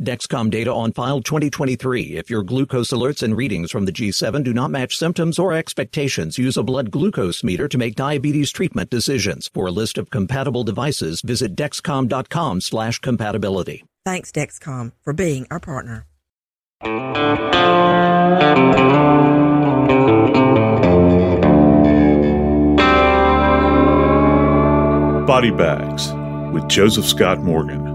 Dexcom data on file 2023. If your glucose alerts and readings from the G7 do not match symptoms or expectations, use a blood glucose meter to make diabetes treatment decisions. For a list of compatible devices, visit dexcom.com slash compatibility. Thanks, Dexcom, for being our partner. Body Bags with Joseph Scott Morgan.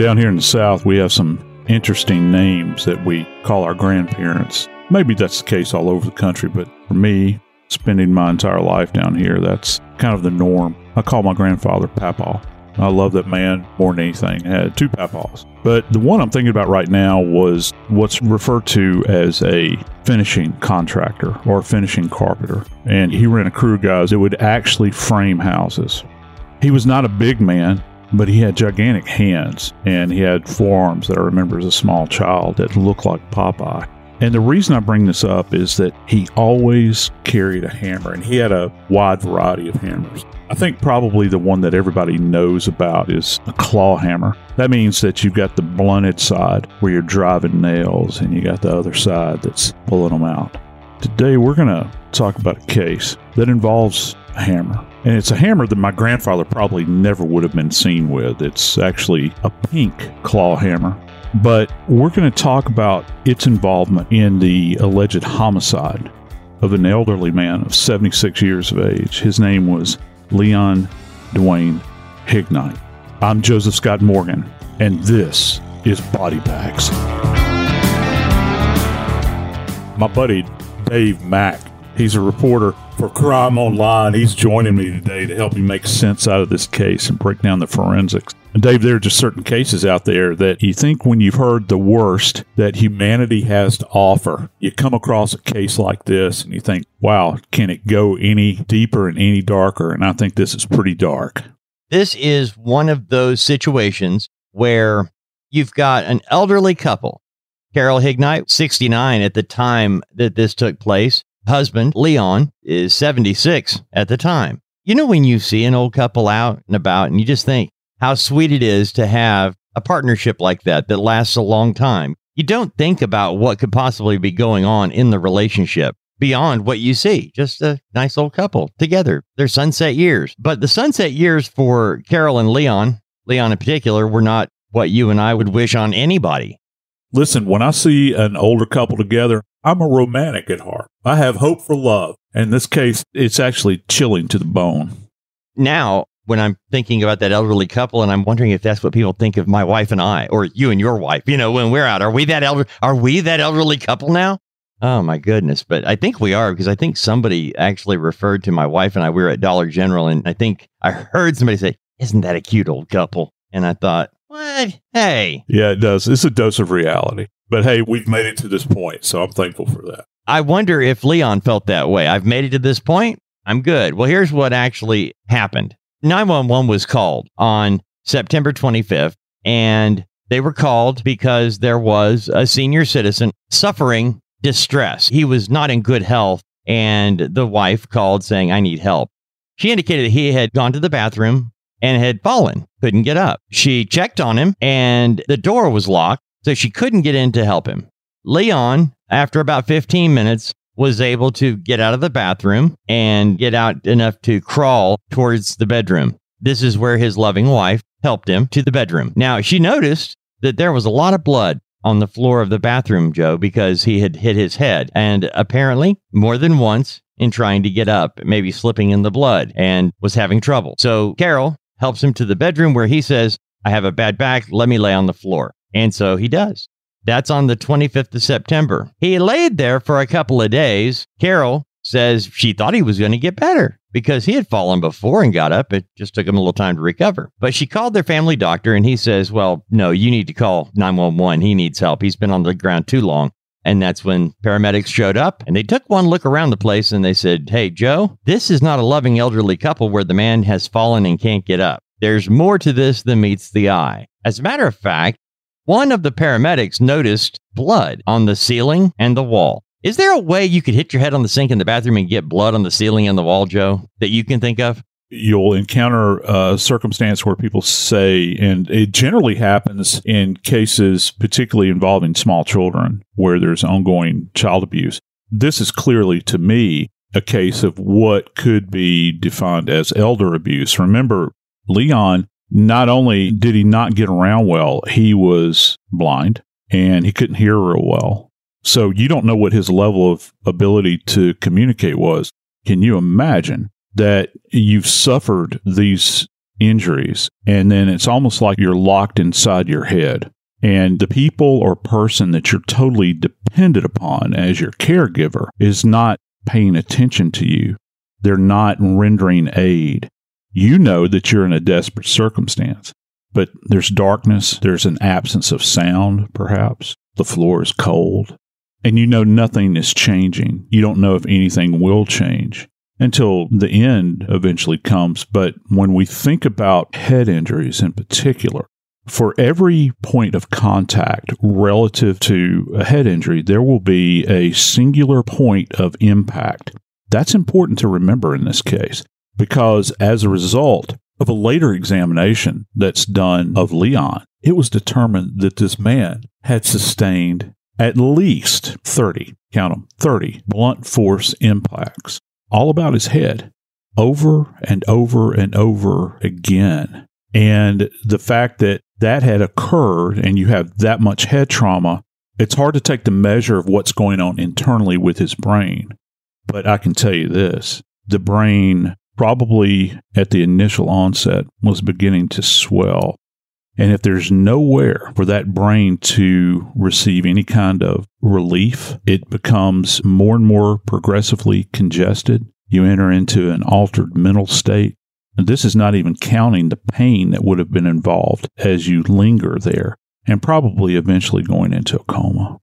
Down here in the South, we have some interesting names that we call our grandparents. Maybe that's the case all over the country, but for me, spending my entire life down here, that's kind of the norm. I call my grandfather Papa. I love that man more than anything. I had two papaws. But the one I'm thinking about right now was what's referred to as a finishing contractor or finishing carpenter. And he ran a crew guys that would actually frame houses. He was not a big man, but he had gigantic hands and he had forearms that I remember as a small child that looked like Popeye. And the reason I bring this up is that he always carried a hammer and he had a wide variety of hammers. I think probably the one that everybody knows about is a claw hammer. That means that you've got the blunted side where you're driving nails and you got the other side that's pulling them out. Today we're going to talk about a case that involves hammer. And it's a hammer that my grandfather probably never would have been seen with. It's actually a pink claw hammer. But we're going to talk about its involvement in the alleged homicide of an elderly man of 76 years of age. His name was Leon Dwayne Hignite. I'm Joseph Scott Morgan, and this is Body Bags. My buddy Dave Mack, he's a reporter for Crime Online. He's joining me today to help me make sense out of this case and break down the forensics. And Dave, there are just certain cases out there that you think when you've heard the worst that humanity has to offer, you come across a case like this and you think, wow, can it go any deeper and any darker? And I think this is pretty dark. This is one of those situations where you've got an elderly couple. Carol Hignite, 69 at the time that this took place. Husband, Leon, is 76 at the time. You know, when you see an old couple out and about and you just think how sweet it is to have a partnership like that that lasts a long time. You don't think about what could possibly be going on in the relationship beyond what you see. Just a nice old couple together. Their sunset years. But the sunset years for Carol and Leon, Leon in particular, were not what you and I would wish on anybody. Listen, when I see an older couple together, I'm a romantic at heart. I have hope for love. In this case, it's actually chilling to the bone. Now, when I'm thinking about that elderly couple, and I'm wondering if that's what people think of my wife and I, or you and your wife. You know, when we're out, are we that elder? Are we that elderly couple now? Oh my goodness! But I think we are because I think somebody actually referred to my wife and I. We were at Dollar General, and I think I heard somebody say, "Isn't that a cute old couple?" And I thought, "What? Hey." Yeah, it does. It's a dose of reality. But hey, we've made it to this point, so I'm thankful for that. I wonder if Leon felt that way. I've made it to this point. I'm good. Well, here's what actually happened. 911 was called on September 25th, and they were called because there was a senior citizen suffering distress. He was not in good health, and the wife called saying, I need help. She indicated that he had gone to the bathroom and had fallen, couldn't get up. She checked on him and the door was locked, so she couldn't get in to help him. Leon, after about 15 minutes, was able to get out of the bathroom and get out enough to crawl towards the bedroom. This is where his loving wife helped him to the bedroom. Now, she noticed that there was a lot of blood on the floor of the bathroom, Joe, because he had hit his head. And apparently, more than once in trying to get up, maybe slipping in the blood and was having trouble. So Carol helps him to the bedroom where he says, I have a bad back. Let me lay on the floor. And so he does. That's on the 25th of September. He laid there for a couple of days. Carol says she thought he was going to get better because he had fallen before and got up. It just took him a little time to recover. But she called their family doctor and he says, Well, no, you need to call 911. He needs help. He's been on the ground too long. And that's when paramedics showed up and they took one look around the place and they said, Hey, Joe, this is not a loving elderly couple where the man has fallen and can't get up. There's more to this than meets the eye. As a matter of fact, one of the paramedics noticed blood on the ceiling and the wall. Is there a way you could hit your head on the sink in the bathroom and get blood on the ceiling and the wall, Joe, that you can think of? You'll encounter a circumstance where people say, and it generally happens in cases, particularly involving small children, where there's ongoing child abuse. This is clearly, to me, a case of what could be defined as elder abuse. Remember, Leon not only did he not get around well, he was blind and he couldn't hear real well. So you don't know what his level of ability to communicate was. Can you imagine that you've suffered these injuries and then it's almost like you're locked inside your head? And the people or person that you're totally dependent upon as your caregiver is not paying attention to you. They're not rendering aid you know that you're in a desperate circumstance, but there's darkness, there's an absence of sound, perhaps. The floor is cold, and you know nothing is changing. You don't know if anything will change until the end eventually comes. But when we think about head injuries in particular, for every point of contact relative to a head injury, there will be a singular point of impact. That's important to remember in this case because as a result of a later examination that's done of Leon, it was determined that this man had sustained at least 30, count them, 30 blunt force impacts all about his head over and over and over again. And the fact that that had occurred and you have that much head trauma, it's hard to take the measure of what's going on internally with his brain. But I can tell you this the brain probably at the initial onset was beginning to swell. And if there's nowhere for that brain to receive any kind of relief, it becomes more and more progressively congested. You enter into an altered mental state. And this is not even counting the pain that would have been involved as you linger there and probably eventually going into a coma.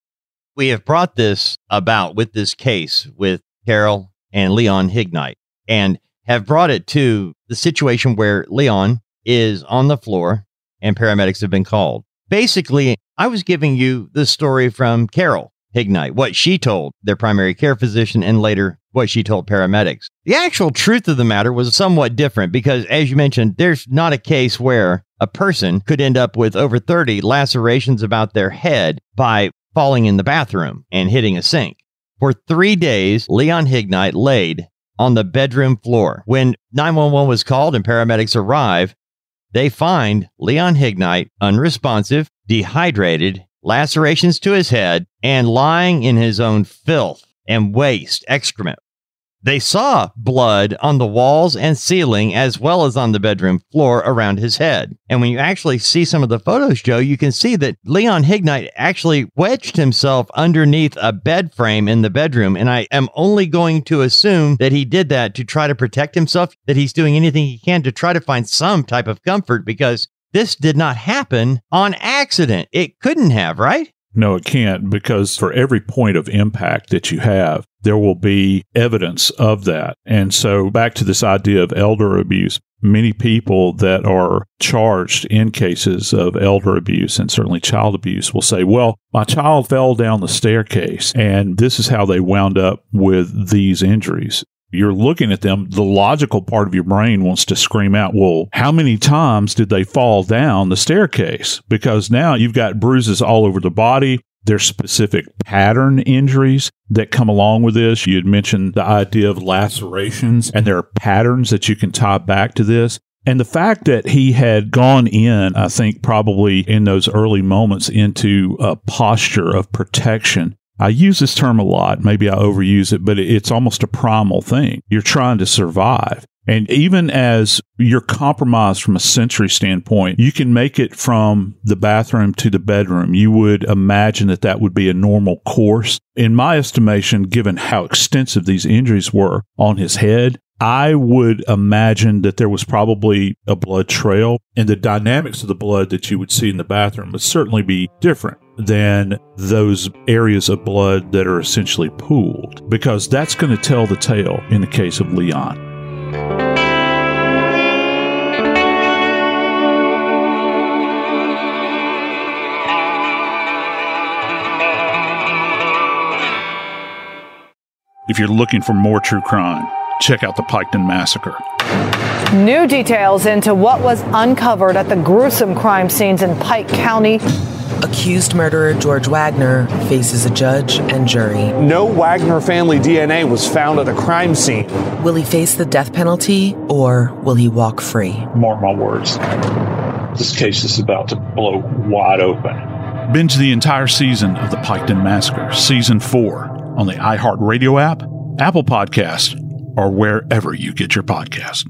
We have brought this about with this case with Carol and Leon Hignite. And have brought it to the situation where Leon is on the floor and paramedics have been called. Basically, I was giving you the story from Carol Hignite, what she told their primary care physician, and later what she told paramedics. The actual truth of the matter was somewhat different because, as you mentioned, there's not a case where a person could end up with over 30 lacerations about their head by falling in the bathroom and hitting a sink. For three days, Leon Hignite laid on the bedroom floor. When 911 was called and paramedics arrive, they find Leon Hignite unresponsive, dehydrated, lacerations to his head, and lying in his own filth and waste excrement. They saw blood on the walls and ceiling as well as on the bedroom floor around his head. And when you actually see some of the photos, Joe, you can see that Leon Hignite actually wedged himself underneath a bed frame in the bedroom. And I am only going to assume that he did that to try to protect himself, that he's doing anything he can to try to find some type of comfort because this did not happen on accident. It couldn't have, right? No, it can't because for every point of impact that you have, there will be evidence of that. And so back to this idea of elder abuse, many people that are charged in cases of elder abuse and certainly child abuse will say, well, my child fell down the staircase and this is how they wound up with these injuries. You're looking at them, the logical part of your brain wants to scream out, well, how many times did they fall down the staircase? Because now you've got bruises all over the body. There's specific pattern injuries that come along with this. You had mentioned the idea of lacerations, and there are patterns that you can tie back to this. And the fact that he had gone in, I think probably in those early moments into a posture of protection I use this term a lot. Maybe I overuse it, but it's almost a primal thing. You're trying to survive. And even as you're compromised from a sensory standpoint, you can make it from the bathroom to the bedroom. You would imagine that that would be a normal course. In my estimation, given how extensive these injuries were on his head, I would imagine that there was probably a blood trail and the dynamics of the blood that you would see in the bathroom would certainly be different than those areas of blood that are essentially pooled because that's going to tell the tale in the case of Leon. If you're looking for more true crime, check out the Piketon Massacre. New details into what was uncovered at the gruesome crime scenes in Pike County. Accused murderer George Wagner faces a judge and jury. No Wagner family DNA was found at the crime scene. Will he face the death penalty or will he walk free? Mark my words. This case is about to blow wide open. Binge the entire season of the Piketon Massacre, Season 4, on the iHeartRadio app, Apple Podcast, or wherever you get your podcast.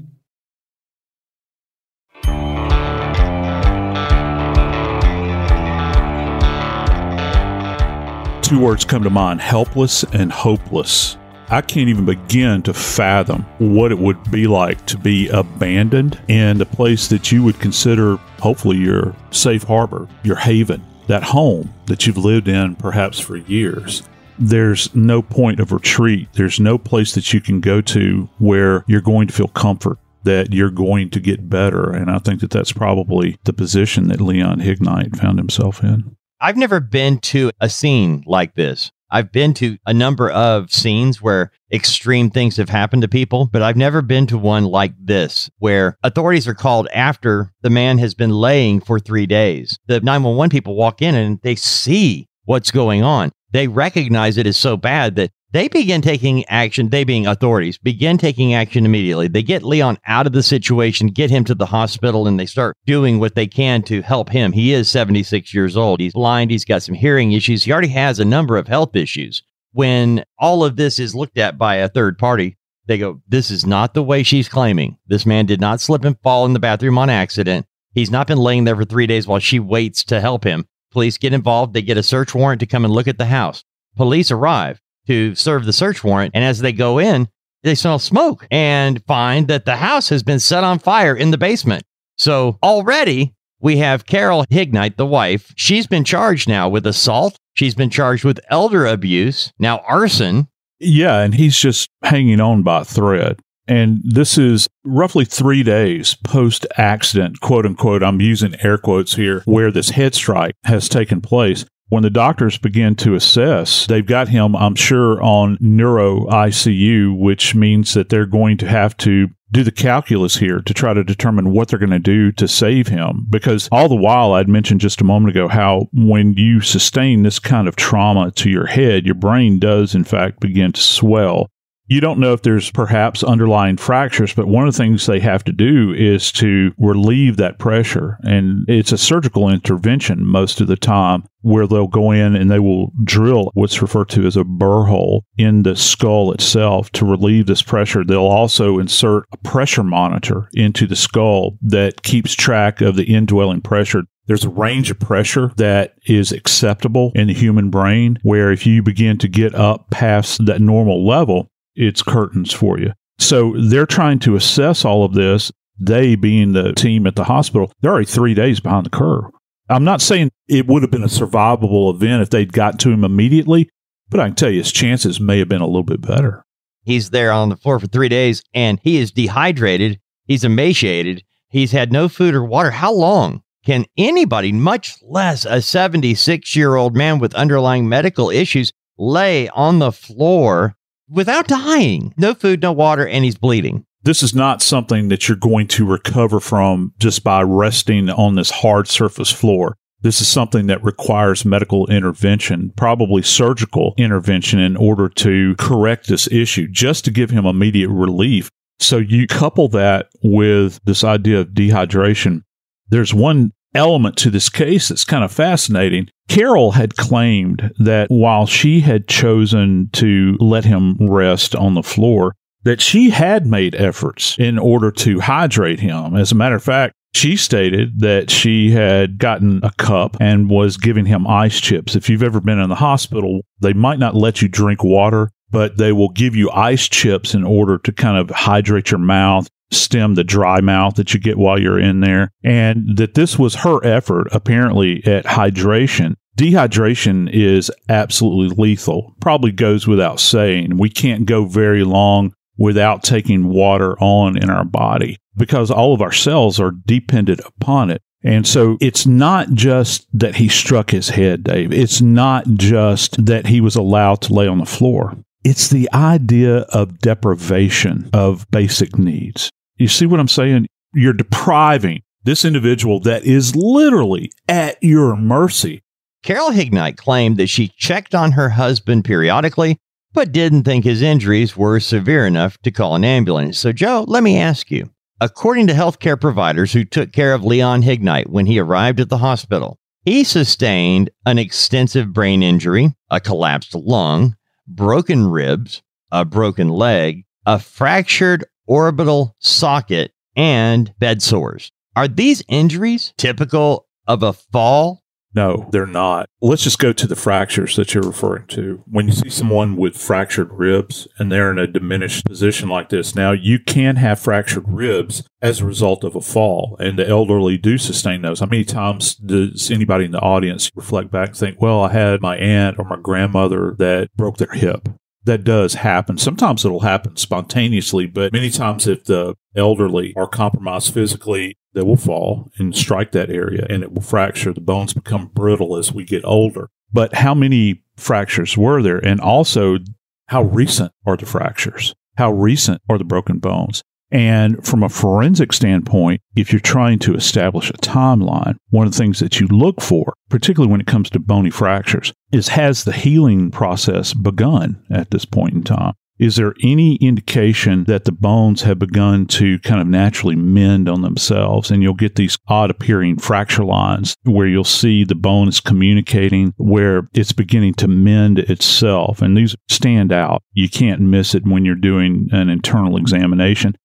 Two words come to mind helpless and hopeless. I can't even begin to fathom what it would be like to be abandoned in the place that you would consider, hopefully, your safe harbor, your haven, that home that you've lived in perhaps for years there's no point of retreat. There's no place that you can go to where you're going to feel comfort, that you're going to get better. And I think that that's probably the position that Leon Hignite found himself in. I've never been to a scene like this. I've been to a number of scenes where extreme things have happened to people, but I've never been to one like this where authorities are called after the man has been laying for three days. The 911 people walk in and they see what's going on they recognize it is so bad that they begin taking action. They, being authorities, begin taking action immediately. They get Leon out of the situation, get him to the hospital, and they start doing what they can to help him. He is 76 years old. He's blind. He's got some hearing issues. He already has a number of health issues. When all of this is looked at by a third party, they go, This is not the way she's claiming. This man did not slip and fall in the bathroom on accident. He's not been laying there for three days while she waits to help him. Police get involved. They get a search warrant to come and look at the house. Police arrive to serve the search warrant. And as they go in, they smell smoke and find that the house has been set on fire in the basement. So already we have Carol Hignite, the wife. She's been charged now with assault. She's been charged with elder abuse, now arson. Yeah, and he's just hanging on by a thread. And this is roughly three days post accident, quote unquote. I'm using air quotes here, where this head strike has taken place. When the doctors begin to assess, they've got him, I'm sure, on neuro ICU, which means that they're going to have to do the calculus here to try to determine what they're going to do to save him. Because all the while, I'd mentioned just a moment ago how when you sustain this kind of trauma to your head, your brain does, in fact, begin to swell. You don't know if there's perhaps underlying fractures, but one of the things they have to do is to relieve that pressure. And it's a surgical intervention most of the time where they'll go in and they will drill what's referred to as a burr hole in the skull itself to relieve this pressure. They'll also insert a pressure monitor into the skull that keeps track of the indwelling pressure there's a range of pressure that is acceptable in the human brain where if you begin to get up past that normal level, it's curtains for you. So they're trying to assess all of this. They, being the team at the hospital, they're already three days behind the curve. I'm not saying it would have been a survivable event if they'd got to him immediately, but I can tell you his chances may have been a little bit better. He's there on the floor for three days and he is dehydrated. He's emaciated. He's had no food or water. How long can anybody, much less a 76 year old man with underlying medical issues, lay on the floor without dying. No food, no water, and he's bleeding. This is not something that you're going to recover from just by resting on this hard surface floor. This is something that requires medical intervention, probably surgical intervention in order to correct this issue, just to give him immediate relief. So you couple that with this idea of dehydration. There's one element to this case that's kind of fascinating. Carol had claimed that while she had chosen to let him rest on the floor, that she had made efforts in order to hydrate him. As a matter of fact, she stated that she had gotten a cup and was giving him ice chips. If you've ever been in the hospital, they might not let you drink water, but they will give you ice chips in order to kind of hydrate your mouth, stem the dry mouth that you get while you're in there. And that this was her effort, apparently, at hydration. Dehydration is absolutely lethal. Probably goes without saying. We can't go very long without taking water on in our body because all of our cells are dependent upon it. And so it's not just that he struck his head, Dave. It's not just that he was allowed to lay on the floor. It's the idea of deprivation of basic needs. You see what I'm saying? You're depriving this individual that is literally at your mercy. Carol Hignite claimed that she checked on her husband periodically but didn't think his injuries were severe enough to call an ambulance. So, Joe, let me ask you. According to healthcare providers who took care of Leon Hignite when he arrived at the hospital, he sustained an extensive brain injury, a collapsed lung, broken ribs, a broken leg, a fractured orbital socket, and bed sores. Are these injuries typical of a fall no, they're not. Let's just go to the fractures that you're referring to. When you see someone with fractured ribs and they're in a diminished position like this, now you can have fractured ribs as a result of a fall, and the elderly do sustain those. How many times does anybody in the audience reflect back and think, well, I had my aunt or my grandmother that broke their hip? That does happen. Sometimes it'll happen spontaneously, but many times if the elderly are compromised physically, they will fall and strike that area and it will fracture. The bones become brittle as we get older. But how many fractures were there? And also, how recent are the fractures? How recent are the broken bones? And from a forensic standpoint, if you're trying to establish a timeline, one of the things that you look for, particularly when it comes to bony fractures, is has the healing process begun at this point in time? Is there any indication that the bones have begun to kind of naturally mend on themselves? And you'll get these odd appearing fracture lines where you'll see the bone is communicating, where it's beginning to mend itself. And these stand out. You can't miss it when you're doing an internal examination.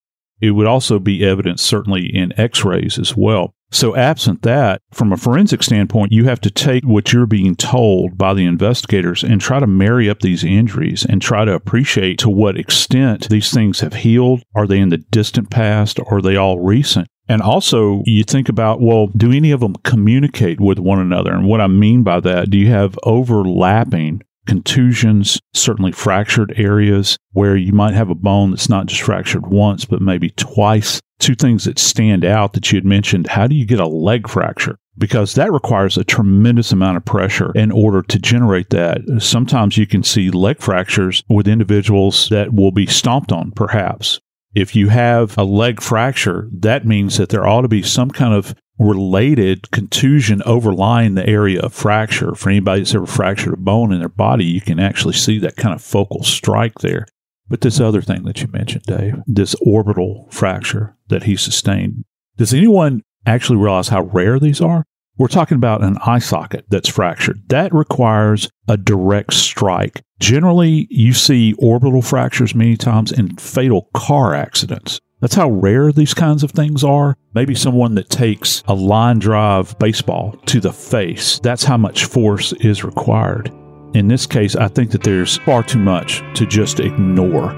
It would also be evident, certainly in x rays as well. So, absent that, from a forensic standpoint, you have to take what you're being told by the investigators and try to marry up these injuries and try to appreciate to what extent these things have healed. Are they in the distant past? Or are they all recent? And also, you think about, well, do any of them communicate with one another? And what I mean by that, do you have overlapping contusions, certainly fractured areas where you might have a bone that's not just fractured once, but maybe twice. Two things that stand out that you had mentioned. How do you get a leg fracture? Because that requires a tremendous amount of pressure in order to generate that. Sometimes you can see leg fractures with individuals that will be stomped on, perhaps. If you have a leg fracture, that means that there ought to be some kind of related contusion overlying the area of fracture. For anybody that's ever fractured a bone in their body, you can actually see that kind of focal strike there. But this other thing that you mentioned, Dave, this orbital fracture that he sustained, does anyone actually realize how rare these are? We're talking about an eye socket that's fractured. That requires a direct strike. Generally, you see orbital fractures many times in fatal car accidents. That's how rare these kinds of things are. Maybe someone that takes a line drive baseball to the face, that's how much force is required. In this case, I think that there's far too much to just ignore.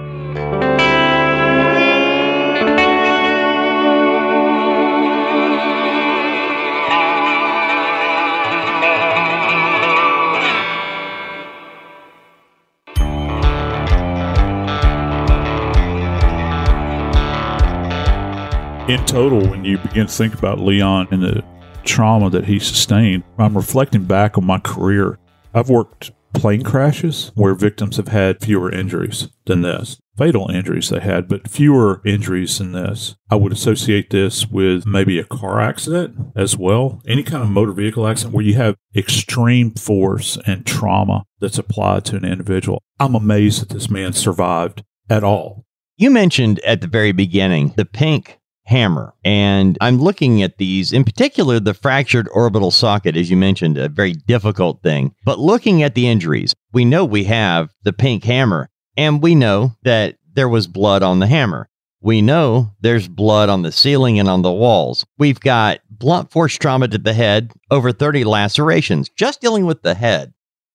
In total, when you begin to think about Leon and the trauma that he sustained, I'm reflecting back on my career. I've worked plane crashes where victims have had fewer injuries than this. Fatal injuries they had, but fewer injuries than this. I would associate this with maybe a car accident as well. Any kind of motor vehicle accident where you have extreme force and trauma that's applied to an individual. I'm amazed that this man survived at all. You mentioned at the very beginning the pink hammer. And I'm looking at these, in particular, the fractured orbital socket, as you mentioned, a very difficult thing. But looking at the injuries, we know we have the pink hammer, and we know that there was blood on the hammer. We know there's blood on the ceiling and on the walls. We've got blunt force trauma to the head, over 30 lacerations, just dealing with the head.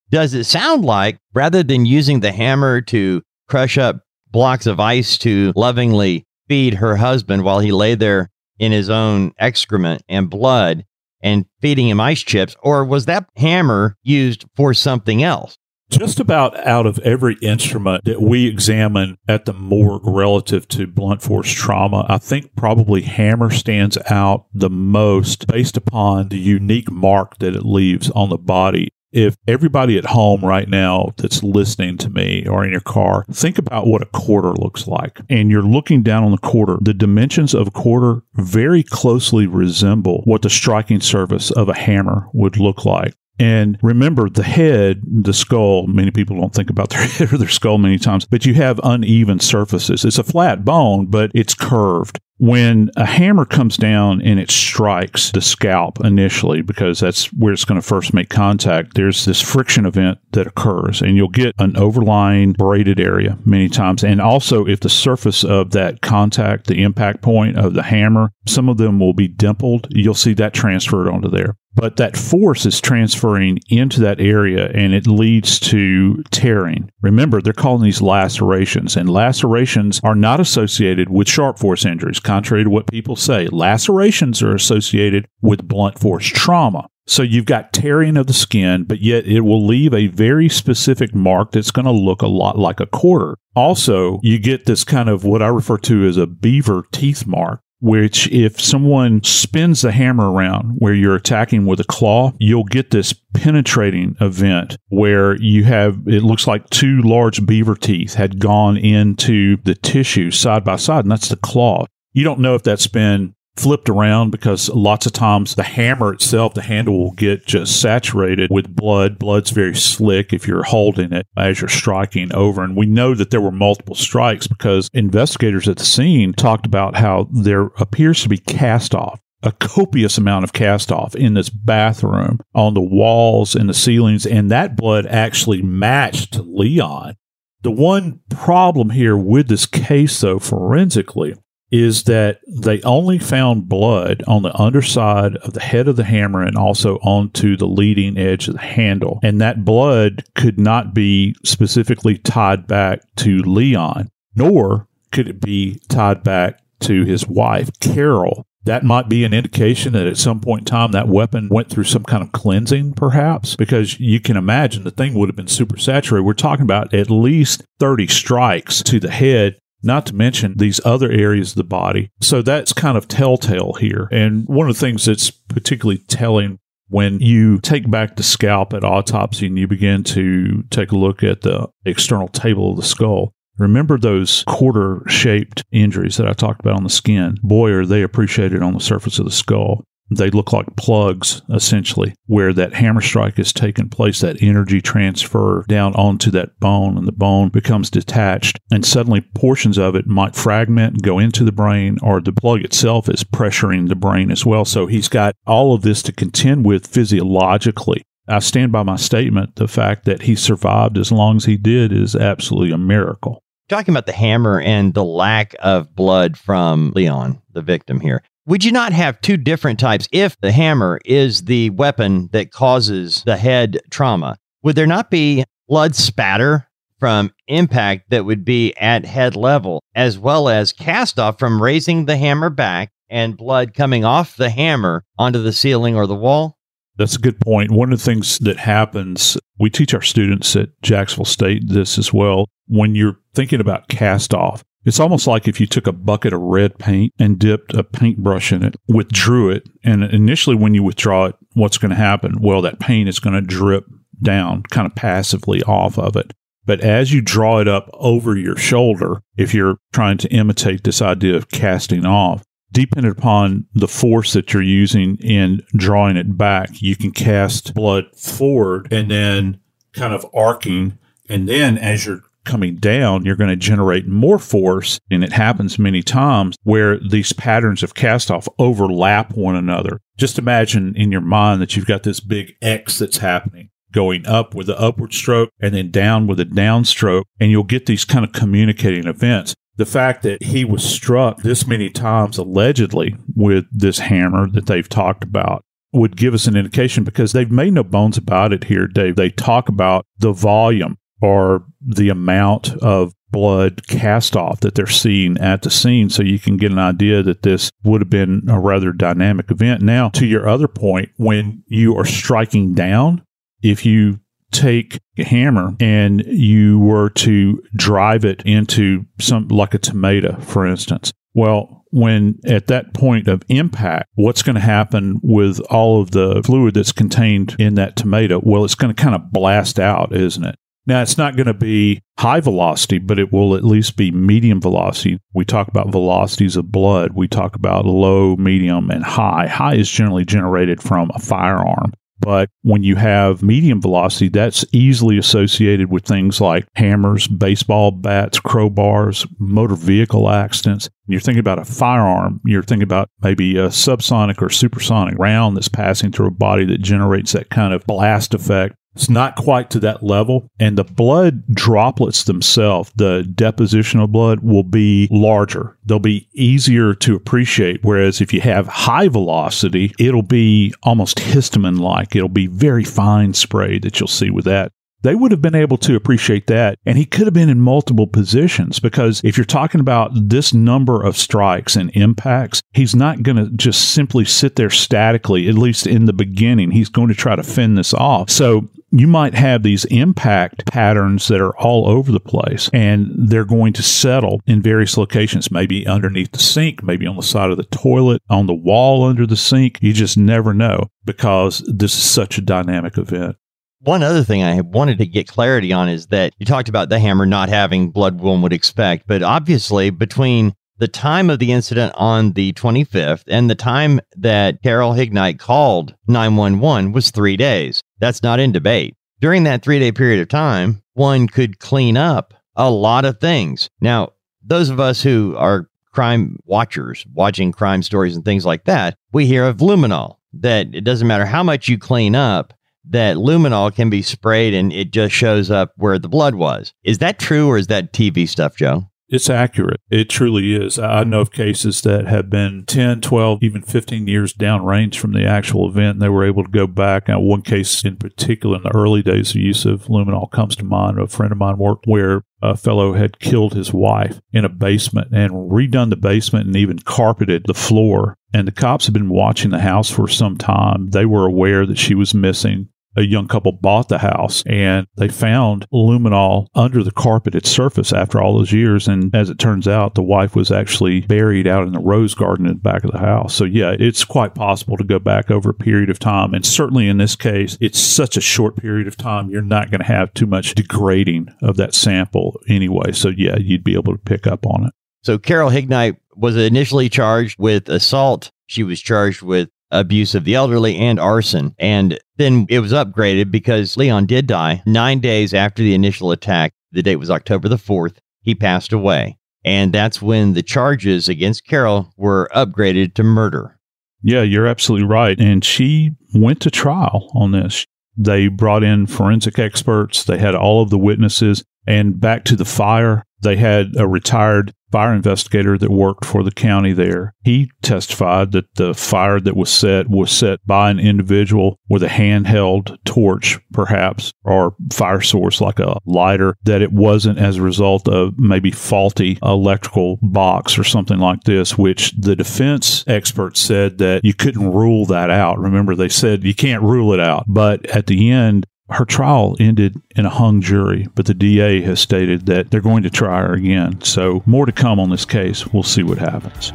Does it sound like rather than using the hammer to crush up blocks of ice to lovingly feed her husband while he lay there in his own excrement and blood and feeding him ice chips? Or was that hammer used for something else? Just about out of every instrument that we examine at the morgue relative to blunt force trauma, I think probably hammer stands out the most based upon the unique mark that it leaves on the body if everybody at home right now that's listening to me or in your car, think about what a quarter looks like. And you're looking down on the quarter. The dimensions of a quarter very closely resemble what the striking surface of a hammer would look like. And remember, the head, the skull, many people don't think about their head or their skull many times, but you have uneven surfaces. It's a flat bone, but it's curved. When a hammer comes down and it strikes the scalp initially, because that's where it's going to first make contact, there's this friction event that occurs, and you'll get an overlying abraded area many times. And also, if the surface of that contact, the impact point of the hammer, some of them will be dimpled, you'll see that transferred onto there but that force is transferring into that area and it leads to tearing. Remember, they're calling these lacerations, and lacerations are not associated with sharp force injuries, contrary to what people say. Lacerations are associated with blunt force trauma. So you've got tearing of the skin, but yet it will leave a very specific mark that's going to look a lot like a quarter. Also, you get this kind of what I refer to as a beaver teeth mark which if someone spins the hammer around where you're attacking with a claw, you'll get this penetrating event where you have, it looks like two large beaver teeth had gone into the tissue side by side, and that's the claw. You don't know if that's been flipped around because lots of times the hammer itself, the handle will get just saturated with blood. Blood's very slick if you're holding it as you're striking over. And we know that there were multiple strikes because investigators at the scene talked about how there appears to be cast off a copious amount of cast off in this bathroom on the walls and the ceilings, and that blood actually matched Leon. The one problem here with this case, though, forensically, is that they only found blood on the underside of the head of the hammer and also onto the leading edge of the handle. And that blood could not be specifically tied back to Leon, nor could it be tied back to his wife, Carol. That might be an indication that at some point in time that weapon went through some kind of cleansing, perhaps, because you can imagine the thing would have been super saturated. We're talking about at least 30 strikes to the head not to mention these other areas of the body. So that's kind of telltale here. And one of the things that's particularly telling when you take back the scalp at autopsy and you begin to take a look at the external table of the skull, Remember those quarter shaped injuries that I talked about on the skin? Boy, are they appreciated on the surface of the skull they look like plugs essentially where that hammer strike has taken place that energy transfer down onto that bone and the bone becomes detached and suddenly portions of it might fragment and go into the brain or the plug itself is pressuring the brain as well so he's got all of this to contend with physiologically I stand by my statement. The fact that he survived as long as he did is absolutely a miracle. Talking about the hammer and the lack of blood from Leon, the victim here. Would you not have two different types if the hammer is the weapon that causes the head trauma? Would there not be blood spatter from impact that would be at head level, as well as cast off from raising the hammer back and blood coming off the hammer onto the ceiling or the wall? That's a good point. One of the things that happens, we teach our students at Jacksonville State this as well. When you're thinking about cast off, it's almost like if you took a bucket of red paint and dipped a paintbrush in it, withdrew it, and initially when you withdraw it, what's going to happen? Well, that paint is going to drip down kind of passively off of it. But as you draw it up over your shoulder, if you're trying to imitate this idea of casting off, depending upon the force that you're using in drawing it back, you can cast blood forward and then kind of arcing. And then as you're coming down, you're going to generate more force. And it happens many times where these patterns of cast off overlap one another. Just imagine in your mind that you've got this big X that's happening going up with the upward stroke and then down with a downstroke. And you'll get these kind of communicating events. The fact that he was struck this many times allegedly with this hammer that they've talked about would give us an indication because they've made no bones about it here, Dave. They talk about the volume or the amount of blood cast off that they're seeing at the scene so you can get an idea that this would have been a rather dynamic event. Now, to your other point, when you are striking down, if you take a hammer and you were to drive it into some like a tomato, for instance, well, when at that point of impact, what's going to happen with all of the fluid that's contained in that tomato? Well, it's going to kind of blast out, isn't it? Now, it's not going to be high velocity, but it will at least be medium velocity. We talk about velocities of blood. We talk about low, medium, and high. High is generally generated from a firearm. But when you have medium velocity, that's easily associated with things like hammers, baseball bats, crowbars, motor vehicle accidents. When you're thinking about a firearm, you're thinking about maybe a subsonic or supersonic round that's passing through a body that generates that kind of blast effect. It's not quite to that level. And the blood droplets themselves, the deposition of blood will be larger. They'll be easier to appreciate. Whereas if you have high velocity, it'll be almost histamine like. It'll be very fine spray that you'll see with that they would have been able to appreciate that. And he could have been in multiple positions because if you're talking about this number of strikes and impacts, he's not going to just simply sit there statically, at least in the beginning. He's going to try to fend this off. So you might have these impact patterns that are all over the place and they're going to settle in various locations, maybe underneath the sink, maybe on the side of the toilet, on the wall under the sink. You just never know because this is such a dynamic event. One other thing I wanted to get clarity on is that you talked about the hammer not having blood one would expect, but obviously between the time of the incident on the 25th and the time that Carol Hignite called 911 was three days. That's not in debate. During that three day period of time, one could clean up a lot of things. Now, those of us who are crime watchers, watching crime stories and things like that, we hear of luminol, that it doesn't matter how much you clean up, that luminol can be sprayed and it just shows up where the blood was. Is that true or is that TV stuff, Joe? It's accurate. It truly is. I know of cases that have been 10, 12, even 15 years downrange from the actual event, and they were able to go back. Now, one case in particular in the early days of use of luminol comes to mind. A friend of mine worked where a fellow had killed his wife in a basement and redone the basement and even carpeted the floor. And the cops had been watching the house for some time. They were aware that she was missing a young couple bought the house and they found luminol under the carpeted surface after all those years. And as it turns out, the wife was actually buried out in the rose garden in the back of the house. So, yeah, it's quite possible to go back over a period of time. And certainly in this case, it's such a short period of time, you're not going to have too much degrading of that sample anyway. So, yeah, you'd be able to pick up on it. So, Carol Hignite was initially charged with assault. She was charged with abuse of the elderly and arson. And then it was upgraded because Leon did die nine days after the initial attack. The date was October the 4th. He passed away. And that's when the charges against Carol were upgraded to murder. Yeah, you're absolutely right. And she went to trial on this. They brought in forensic experts, they had all of the witnesses. And back to the fire, they had a retired fire investigator that worked for the county there. He testified that the fire that was set was set by an individual with a handheld torch, perhaps, or fire source like a lighter, that it wasn't as a result of maybe faulty electrical box or something like this, which the defense expert said that you couldn't rule that out. Remember, they said you can't rule it out. But at the end, her trial ended in a hung jury, but the DA has stated that they're going to try her again. So, more to come on this case. We'll see what happens.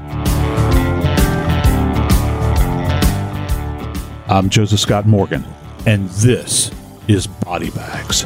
I'm Joseph Scott Morgan, and this is body bags.